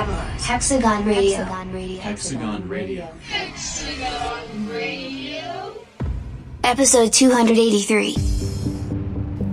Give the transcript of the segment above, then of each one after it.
Don Diablo's Hexagon Radio. Hexagon Radio. Episode 283.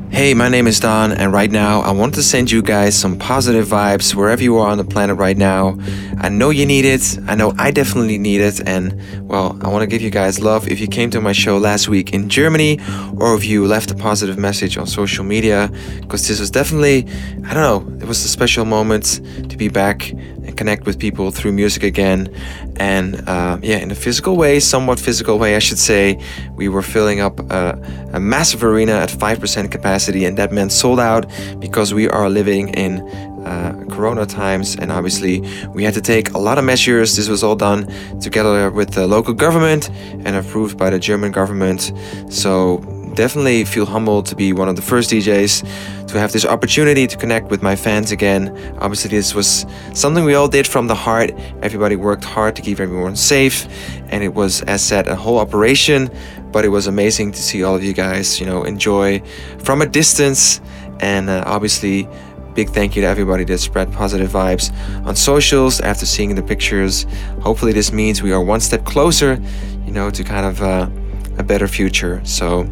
Hey, my name is Don, and right now I want to send you guys some positive vibes wherever you are on the planet right now. I know you need it, I know I definitely need it, and well, I want to give you guys love if you came to my show last week in Germany or if you left a positive message on social media, because this was definitely, I don't know, it was a special moment to be back and connect with people through music again. And uh, yeah, in a physical way, somewhat physical way, I should say, we were filling up a, a massive arena at 5% capacity, and that meant sold out because we are living in uh, Corona times, and obviously we had to take a lot of measures. This was all done together with the local government and approved by the German government. So definitely feel humbled to be one of the first DJs to have this opportunity to connect with my fans again. Obviously, this was something we all did from the heart. Everybody worked hard to keep everyone safe, and it was, as said, a whole operation. But it was amazing to see all of you guys, you know, enjoy from a distance, and uh, obviously big thank you to everybody that spread positive vibes on socials after seeing the pictures. Hopefully, this means we are one step closer, you know, to kind of uh, a better future. So,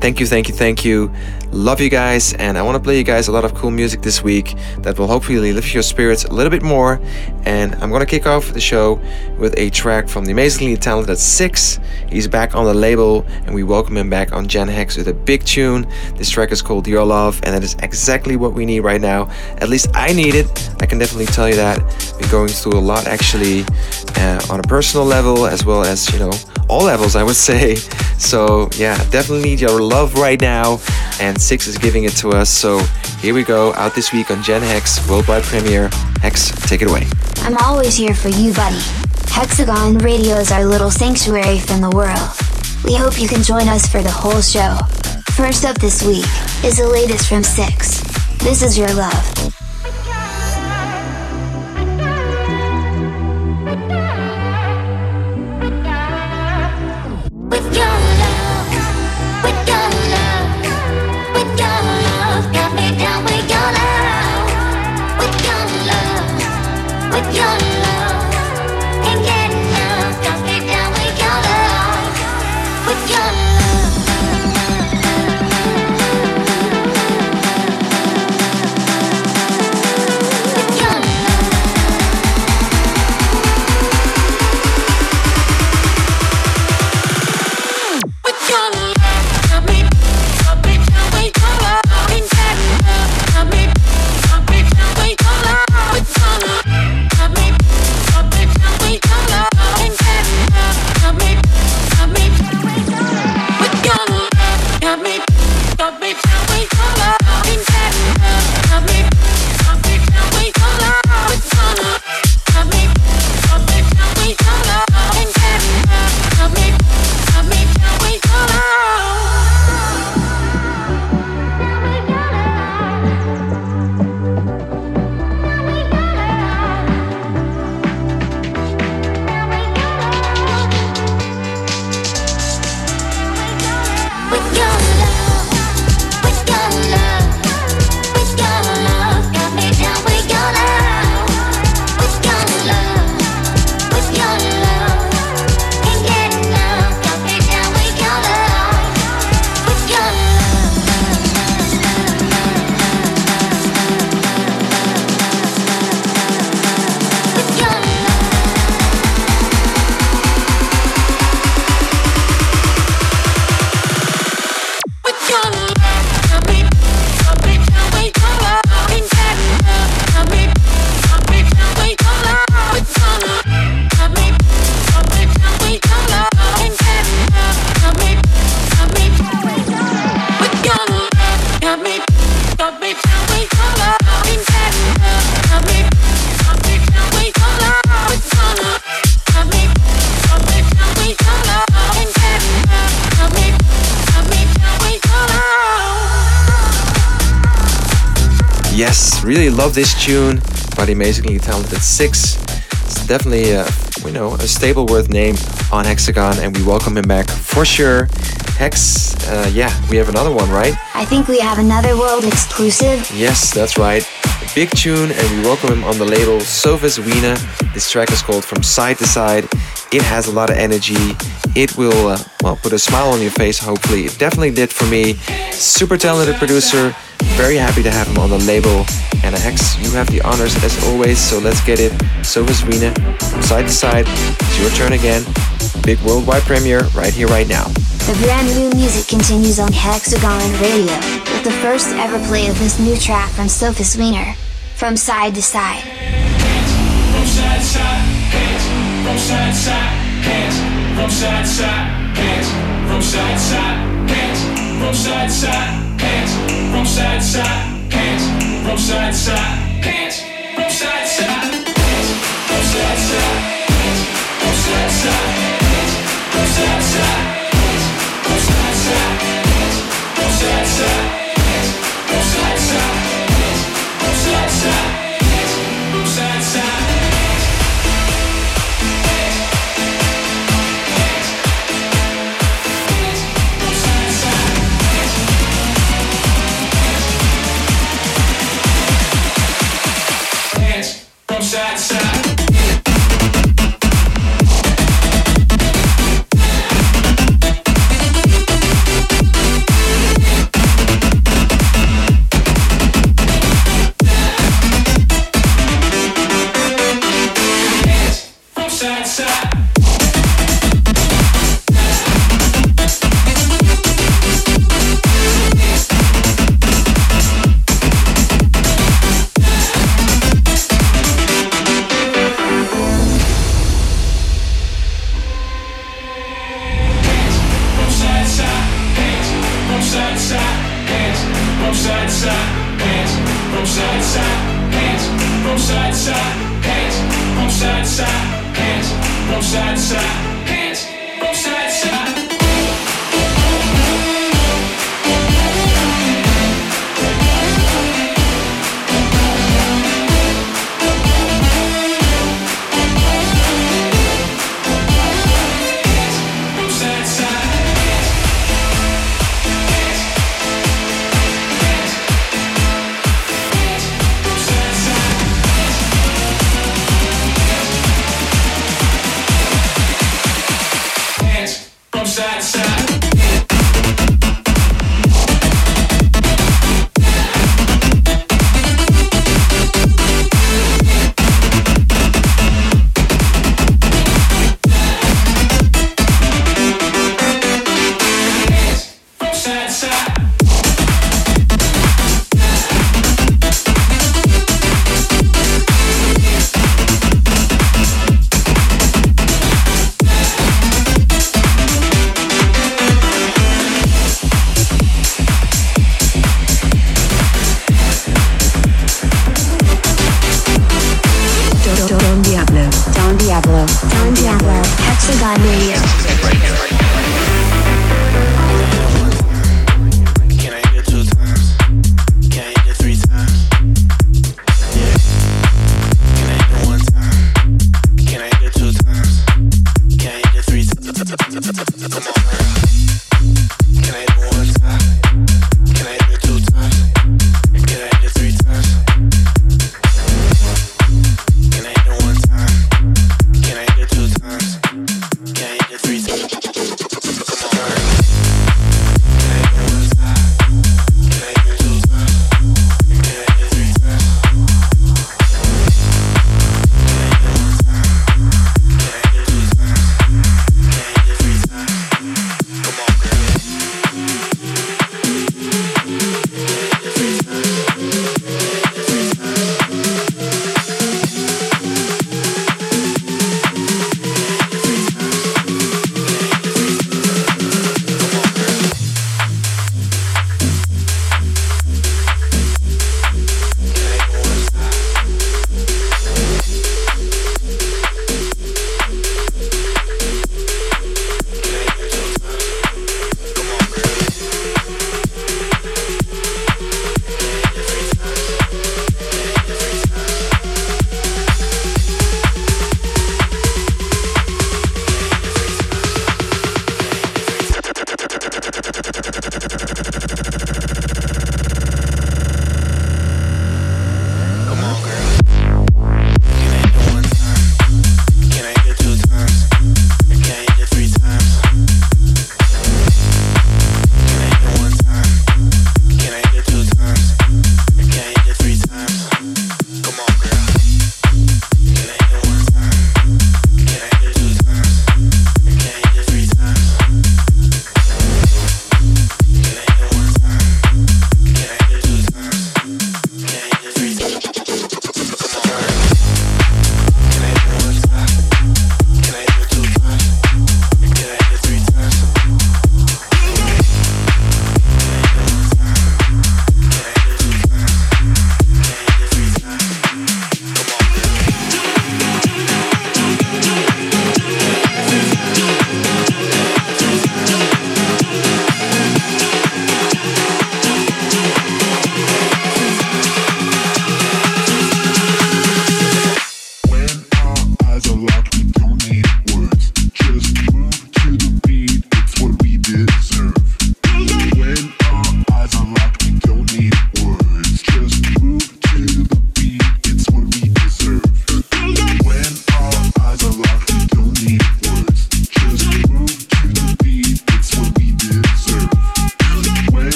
thank you, thank you, thank you. Love you guys, and I want to play you guys a lot of cool music this week that will hopefully lift your spirits a little bit more. And I'm gonna kick off the show with a track from the amazingly talented Six. He's back on the label, and we welcome him back on Gen Hex with a big tune. This track is called Your Love, and that is exactly what we need right now. At least I need it. I can definitely tell you that. Been going through a lot actually uh, on a personal level as well as you know all levels, I would say. So yeah, definitely need your love right now, and Six is giving it to us. So here we go, out this week on Gen Hex worldwide premiere. Hex, take it away. I'm always here for you, buddy. Hexagon Radio is our little sanctuary from the world. We hope you can join us for the whole show. First up this week is the latest from Six. This is Your Love. Love this tune by the amazingly talented Six. It's definitely, uh, you know, a stable worth name on Hexagon, and we welcome him back for sure. Hex, uh, yeah, we have another one, right? I think we have another world exclusive. Yes, that's right. A big tune, and we welcome him on the label Sophus Wiener. This track is called From Side to Side. It has a lot of energy. It will, uh, well, put a smile on your face, hopefully. It definitely did for me. Super talented producer. Very happy to have him on the label. And Hex, you have the honors as always, so let's get it. Sophus Wiener, From Side to Side. It's your turn again. Big worldwide premiere right here, right now. The brand new music continues on Hexagon Radio with the first ever play of this new track from Sophus Wiener, From Side to Side. From side to side, hands. From side side, hands. From side hands. From side side, hands. From side hands. From side side, hands. From side hands. From side side, hands. From side hands. From side side, hands. From side hands. From side side, hands. From side hands. From side side, hands. Side side, side to side, hands. From side to side, hands. From side to side, hands. From side to side, hands. From side to side,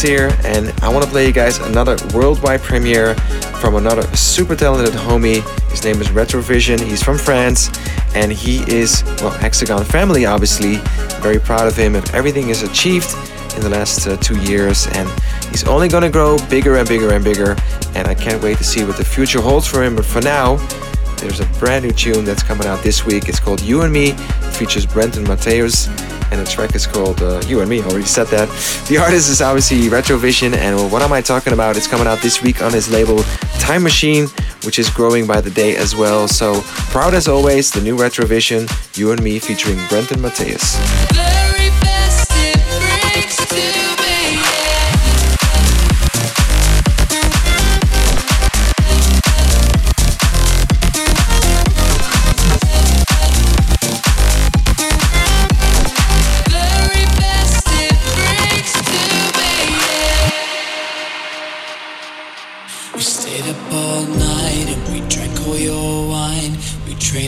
Here, and I want to play you guys another worldwide premiere from another super talented homie. His name is Retrovision. He's from France, and he is, well, Hexagon family, obviously. Very proud of him and everything he's achieved in the last uh, two years, and he's only gonna grow bigger and bigger and bigger. And I can't wait to see what the future holds for him. But for now, there's a brand new tune that's coming out this week. It's called You and Me. It features Brenton Mattheus and the track is called uh, You and Me. Already said that. The artist is obviously Retrovision, and what am I talking about? It's coming out this week on his label Time Machine, which is growing by the day as well. So proud as always, the new Retrovision, You and Me, featuring Brenton Mattheus.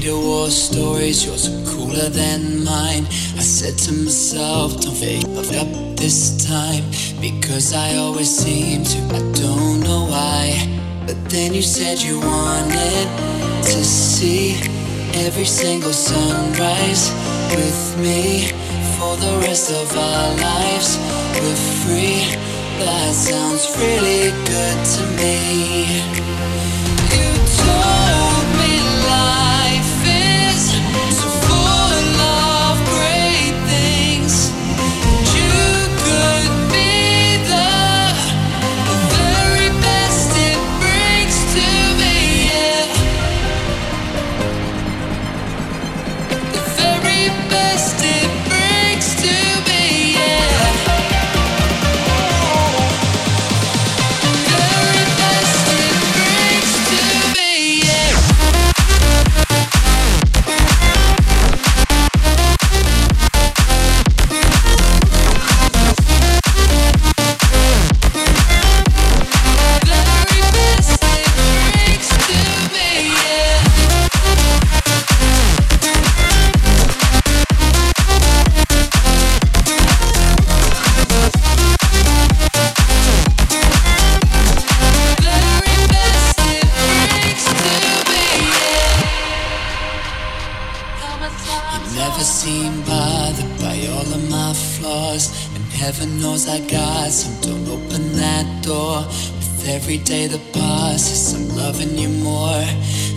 Traded war stories, yours are cooler than mine. I said to myself, don't fake up this time because I always seem to. I don't know why, but then you said you wanted to see every single sunrise with me for the rest of our lives. We're free. That sounds really good to me. Every day that passes, I'm loving you more.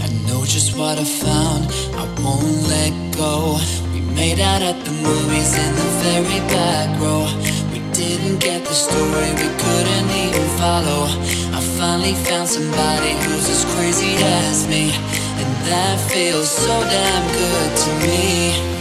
I know just what I found. I won't let go. We made out at the movies in the very back row. We didn't get the story, we couldn't even follow. I finally found somebody who's as crazy as me, and that feels so damn good to me.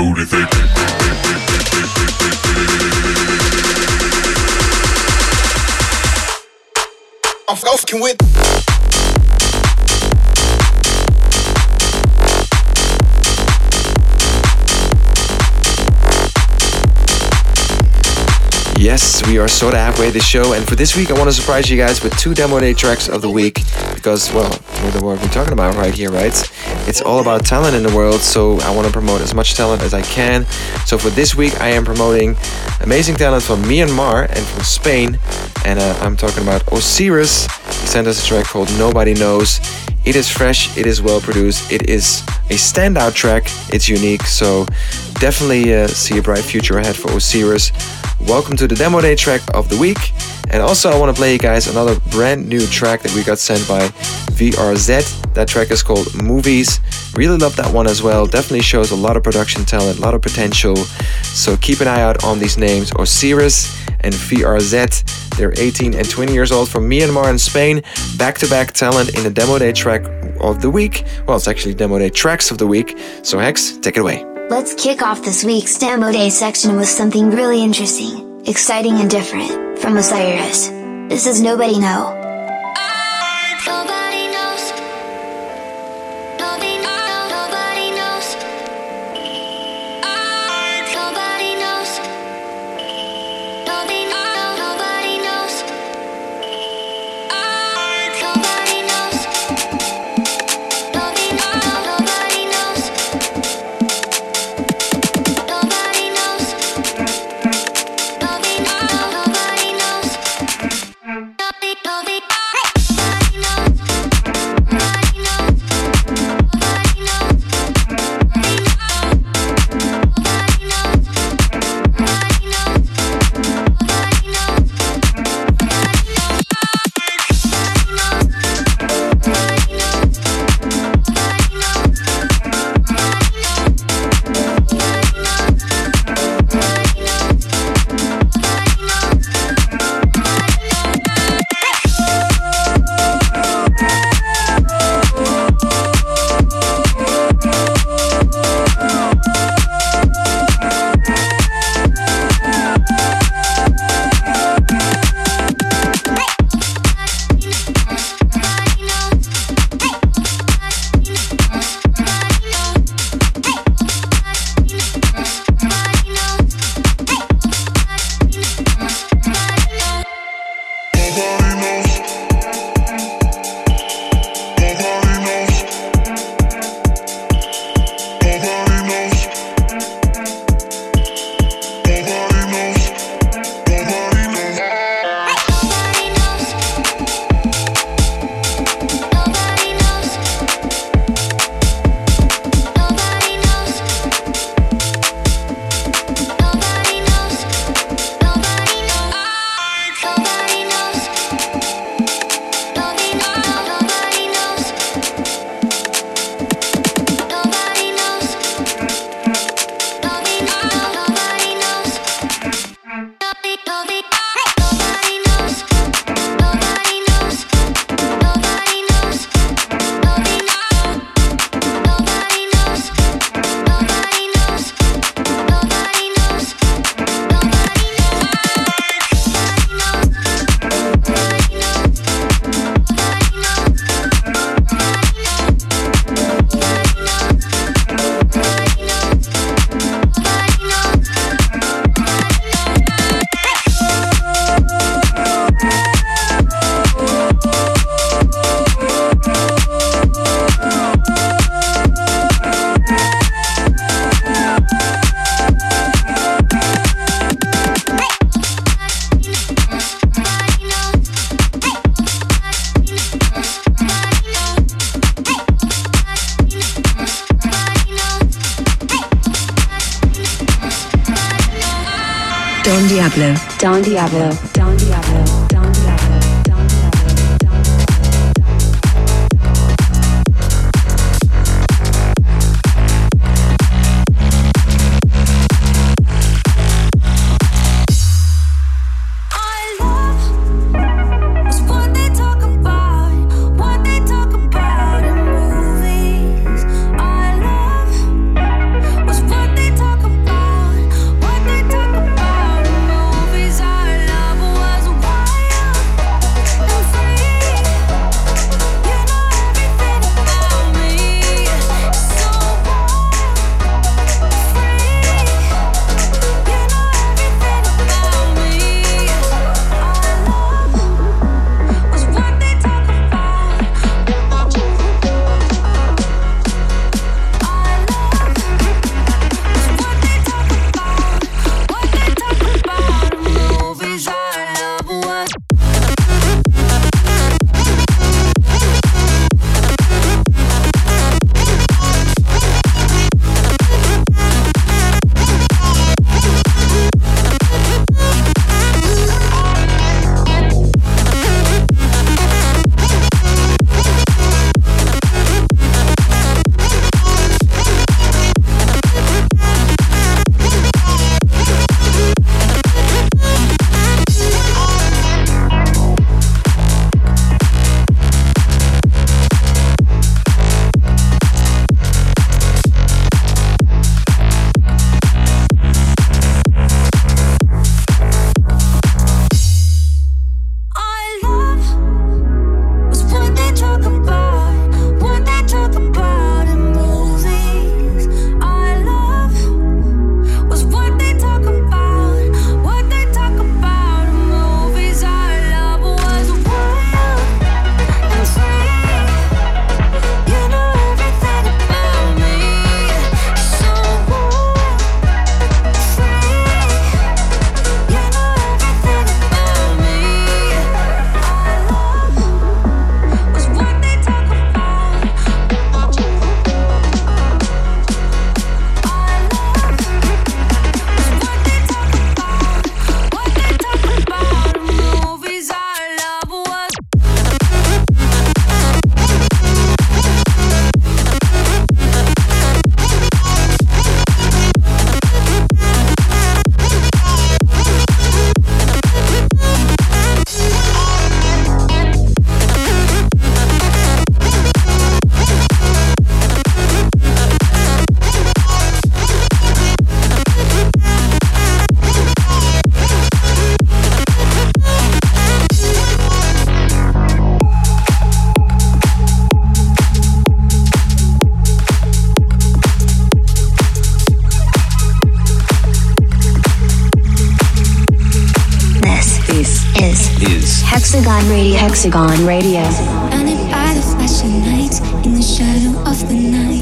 Booty thick. I'm fucking with. Yes, we are sort of halfway the show, and for this week, I want to surprise you guys with two demo day tracks of the week because, well, we're the what we're talking about right here, right? It's all about talent in the world, so I want to promote as much talent as I can. So for this week, I am promoting amazing talent from Myanmar and from Spain, and uh, I'm talking about Osiris. He sent us a track called Nobody Knows. It is fresh, it is well produced, it is a standout track, it's unique, so definitely uh, see a bright future ahead for Osiris. Welcome to the demo day track of the week. And also, I want to play you guys another brand new track that we got sent by VRZ. That track is called Movies. Really love that one as well. Definitely shows a lot of production talent, a lot of potential. So keep an eye out on these names Osiris and VRZ. They're 18 and 20 years old from Myanmar and Spain. Back to back talent in the demo day track of the week. Well, it's actually demo day tracks of the week. So, Hex, take it away. Let's kick off this week's Demo Day section with something really interesting, exciting and different, from Osiris. This is Nobody Know. Hexagon Radio. Hexagon Radio. By the flashing lights in the shadow of the night.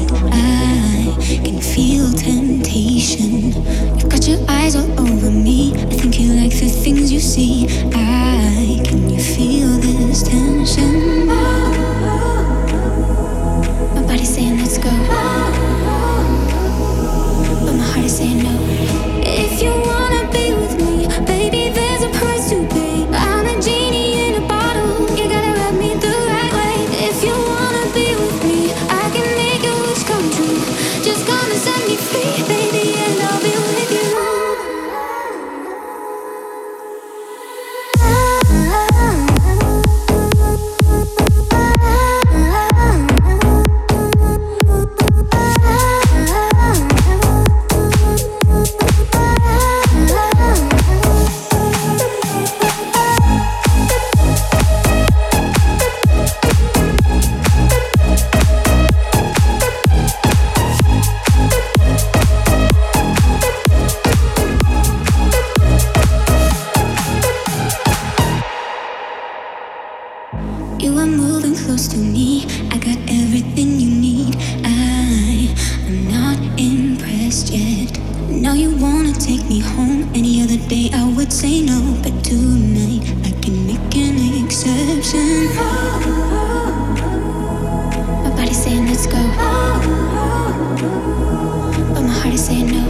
say no.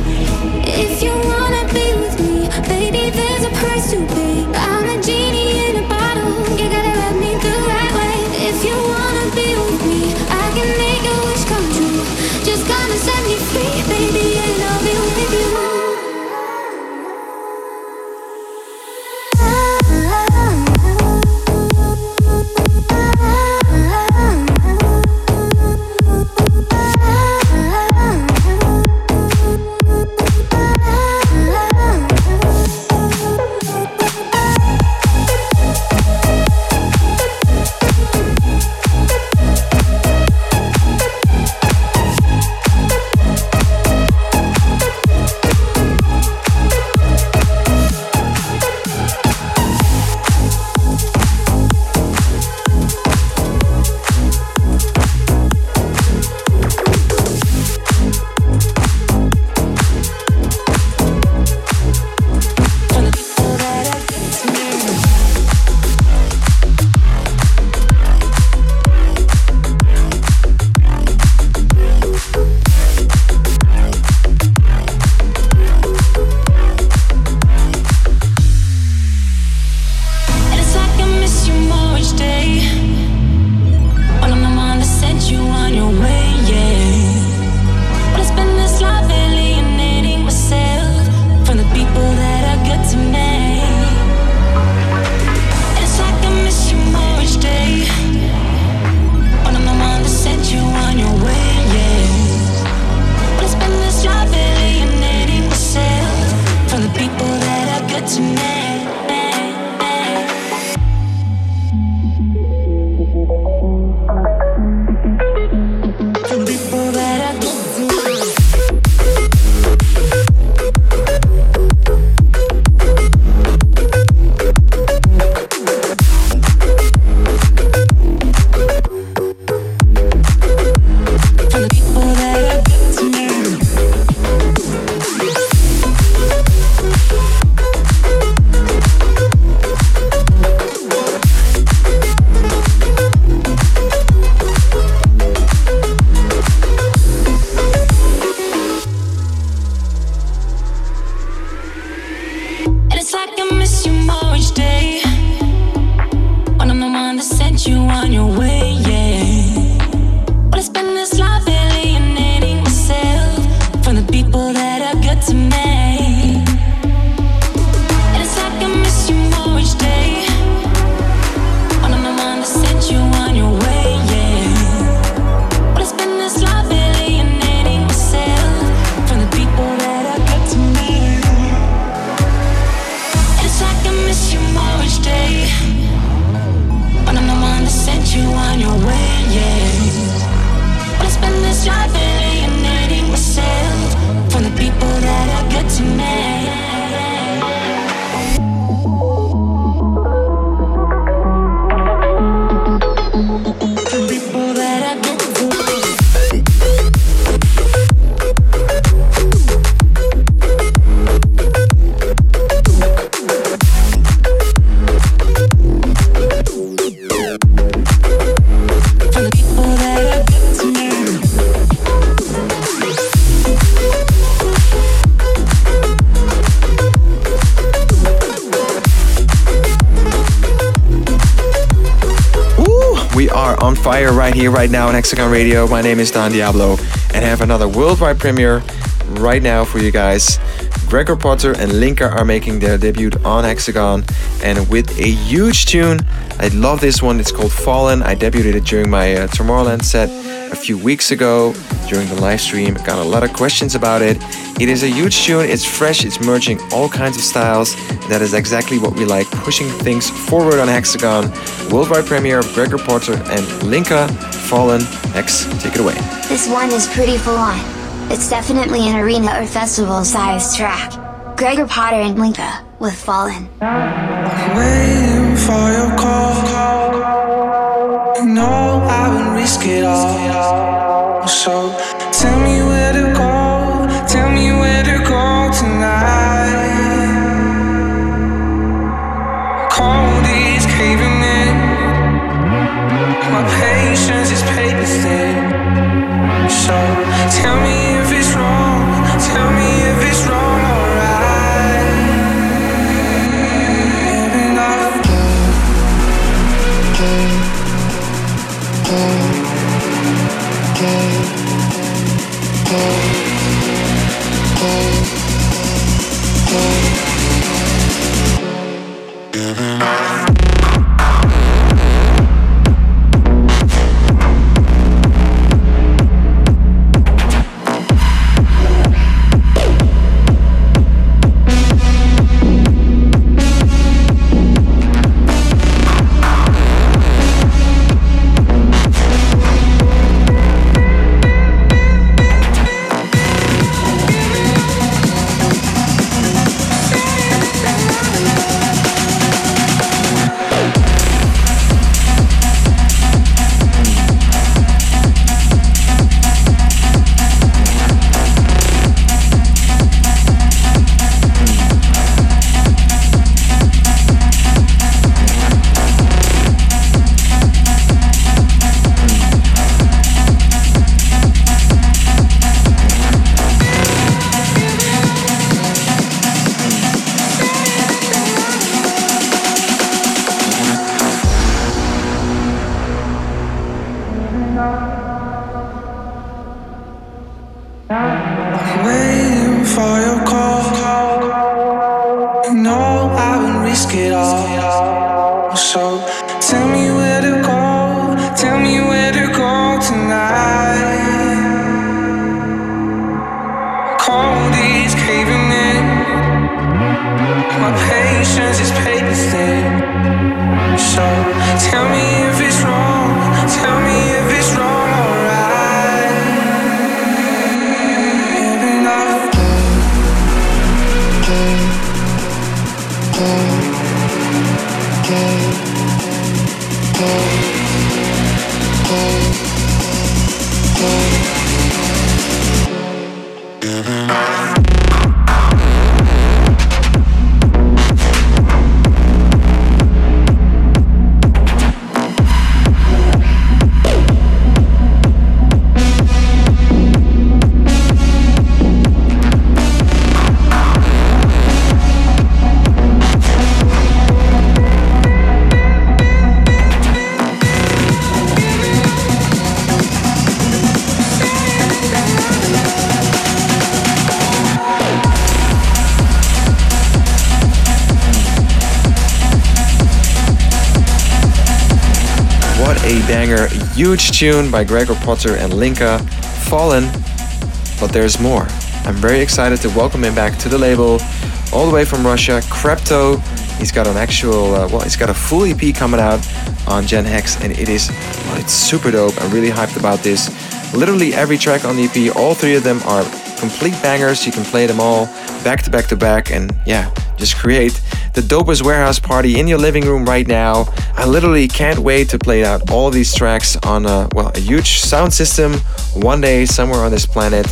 If you wanna be with me, baby, there's a price to pay. Here right now on Hexagon Radio. My name is Don Diablo and I have another worldwide premiere right now for you guys. Gregor Potter and Linka are making their debut on Hexagon and with a huge tune. I love this one. It's called Fallen. I debuted it during my uh, Tomorrowland set a few weeks ago during the live stream. Got a lot of questions about it. It is a huge tune. It's fresh. It's merging all kinds of styles. That is exactly what we like, pushing things forward on Hexagon. Worldwide premiere of Gregor Potter and Linka Fallen X. Take it away. This one is pretty full on. It's definitely an arena or festival sized track. Gregor Potter and Linka with Fallen. Waiting for your call. You know I would risk it all. So tell me where to go, tell me where to go tonight. Cold is caving in, my patience is paper thin. So tell me if it's wrong, tell me if it's wrong, alright. Maybe not. people. Huge tune by Gregor Potter and Linka, Fallen. But there's more. I'm very excited to welcome him back to the label, all the way from Russia, Krepto. He's got an actual, uh, well, he's got a full EP coming out on Gen Hex, and it is, well, it's super dope. I'm really hyped about this. Literally every track on the EP, all three of them are complete bangers. You can play them all back to back to back, and yeah, just create the dopest warehouse party in your living room right now. I literally can't wait to play out all these tracks on a well a huge sound system one day somewhere on this planet.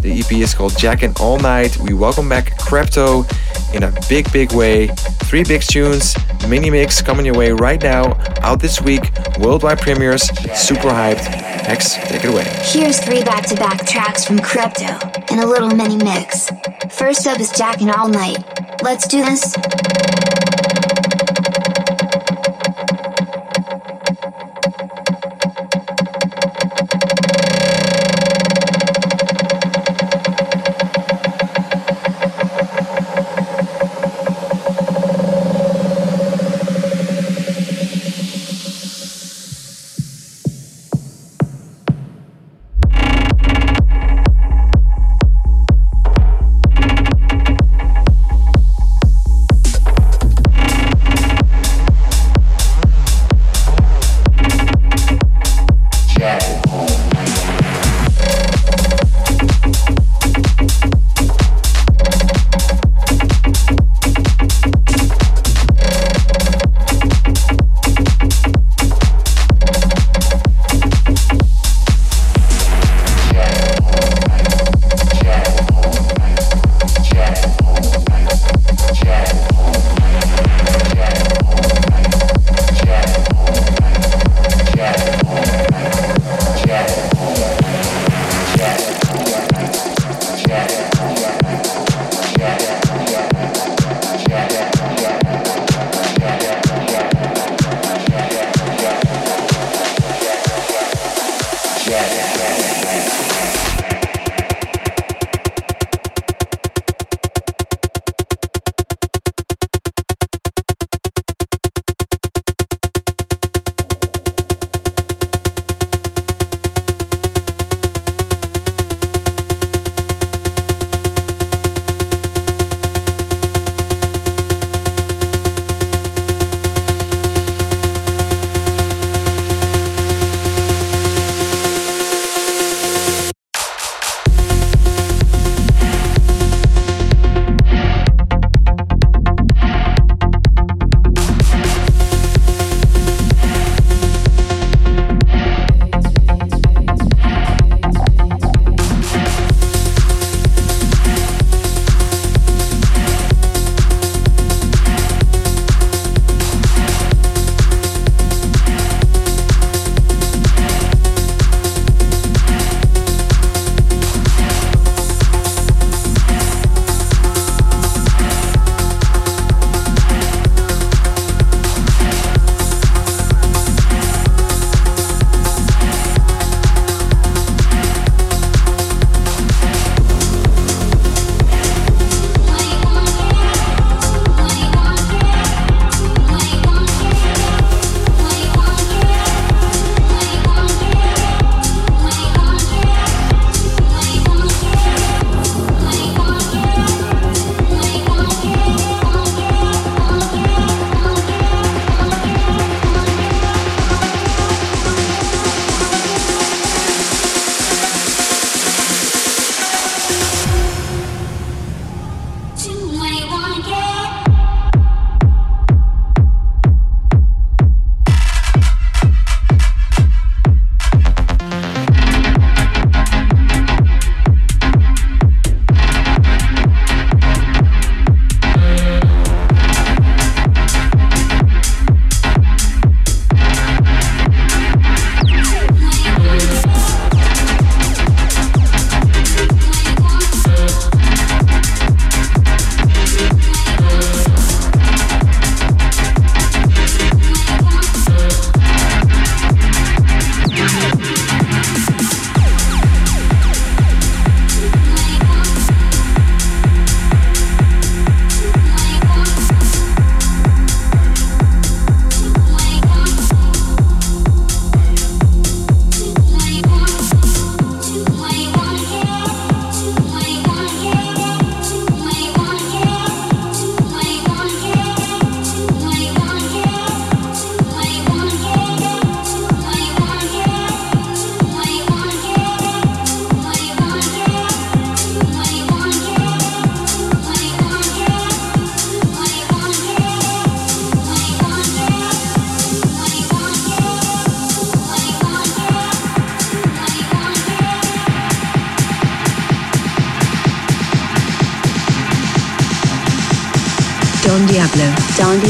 The EP is called Jackin' All Night. We welcome back Krepto in a big, big way. Three big tunes, mini mix coming your way right now, out this week, worldwide premieres, super hyped. Hex, take it away. Here's three back to back tracks from Crypto in a little mini mix. First up is Jackin' All Night. Let's do this.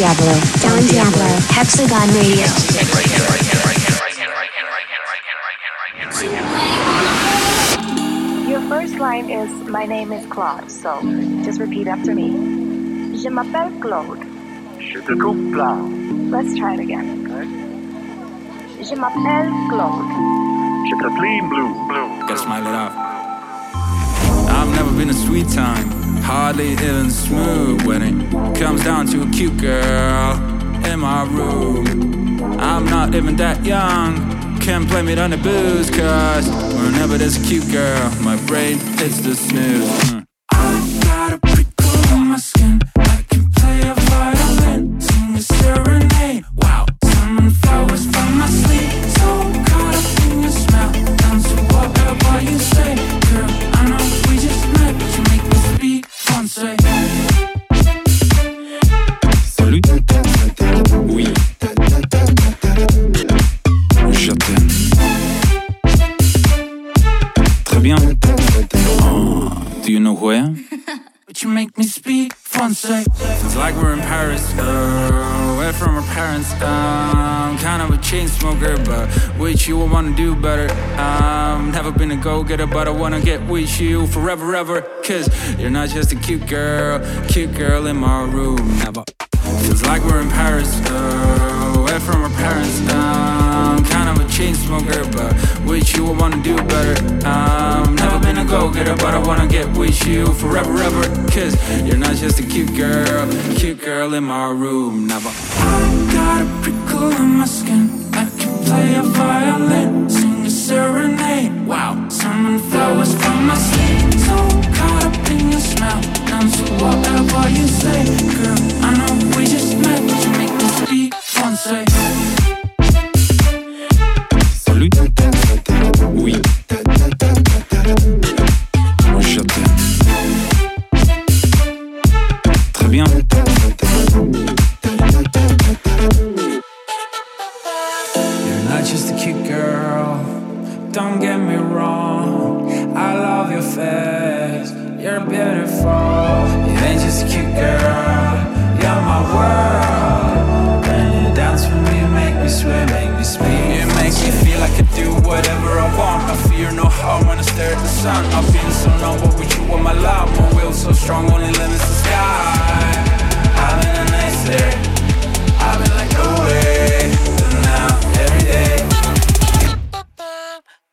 Diablo. Don Diablo. Hexagon Radio. Your first line is My name is Claude, so just repeat after me. Je m'appelle Claude. Je te Claude. Let's try it again. Je m'appelle Claude. Je te clean blue, blue. Gotta smile it out. I've never been a sweet time, hardly even smooth when it comes down to a cute girl in my room. I'm not even that young, can't blame it on the booze, cause whenever there's a cute girl, my brain hits the snooze. Been a go-getter, but I wanna get with you forever, ever. Cause you're not just a cute girl, cute girl in my room. Never. Feels like we're in Paris, uh, away from our parents. Um, kind of a chain smoker, but with you I wanna do better. Um, never been a go-getter, but I wanna get with you forever, ever. Cause you're not just a cute girl, cute girl in my room. Never. I got a prickle on my skin. I can play a violin, serenade. Wow, summon flowers from my sleep. So caught up in your smell. Down to whatever you say, girl. I know we just met, but you make me speak français. Salut. So strong, only limits the sky. I've been a nice. I've been like, no way. Now, every day.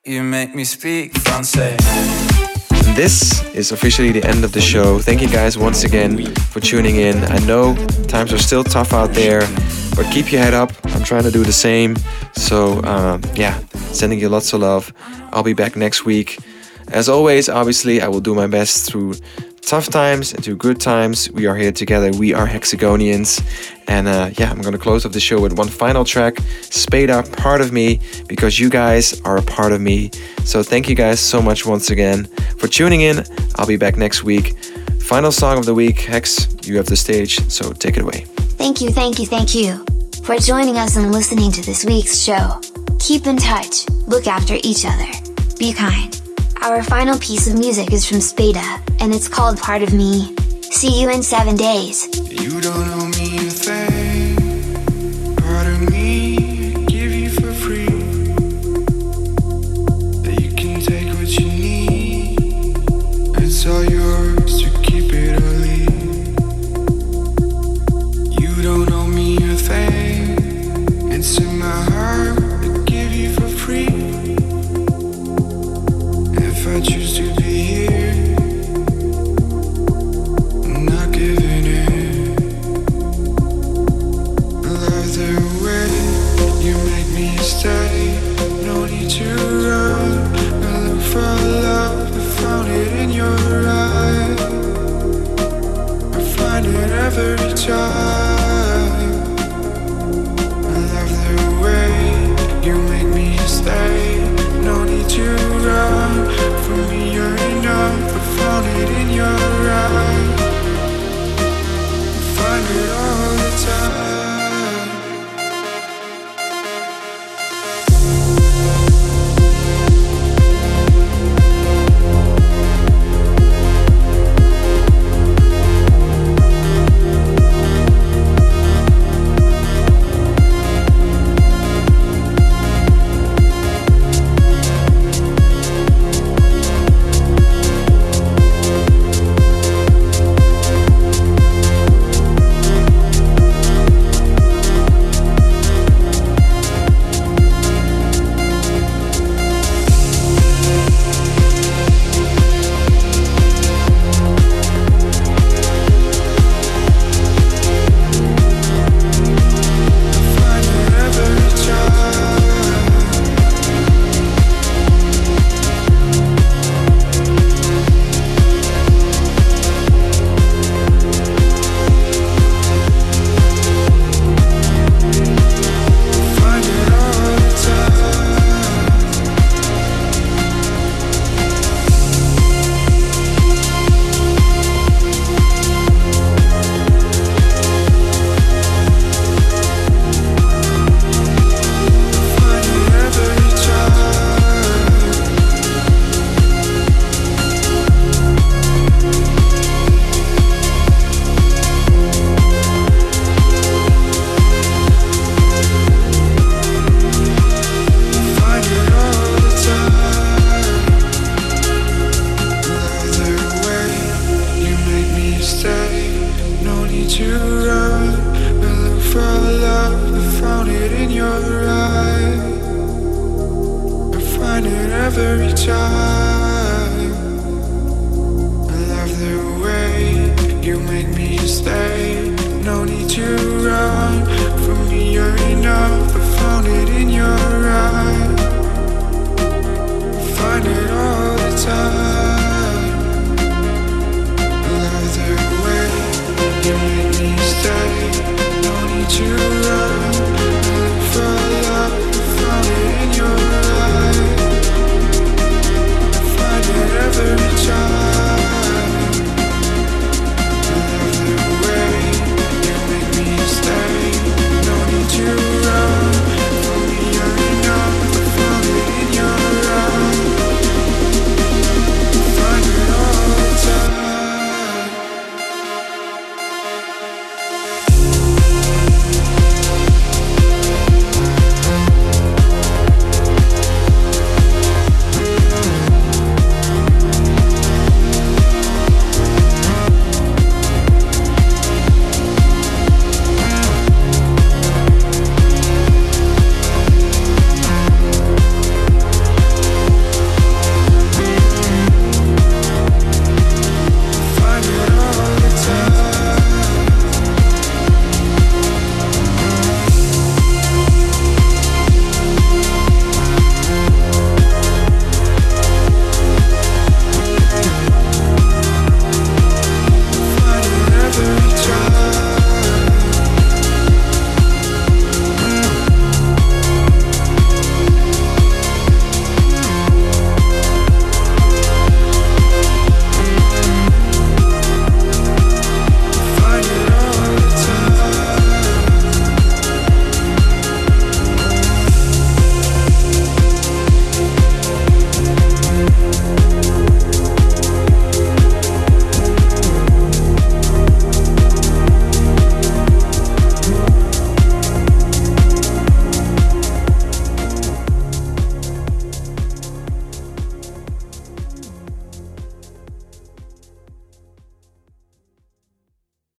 You make me speak français. This is officially the end of the show. Thank you guys once again for tuning in. I know times are still tough out there, but keep your head up. I'm trying to do the same. So, um, yeah, sending you lots of love. I'll be back next week. As always, obviously, I will do my best through tough times through good times. We are here together. We are Hexagonians. And uh, yeah, I'm going to close off the show with one final track Spada, Part of Me, because you guys are a part of me. So thank you guys so much once again for tuning in. I'll be back next week. Final song of the week. Hex, you have the stage, so take it away. Thank you, thank you, thank you for joining us and listening to this week's show. Keep in touch, look after each other, be kind. Our final piece of music is from Spada, and it's called Part of Me. See you in seven days.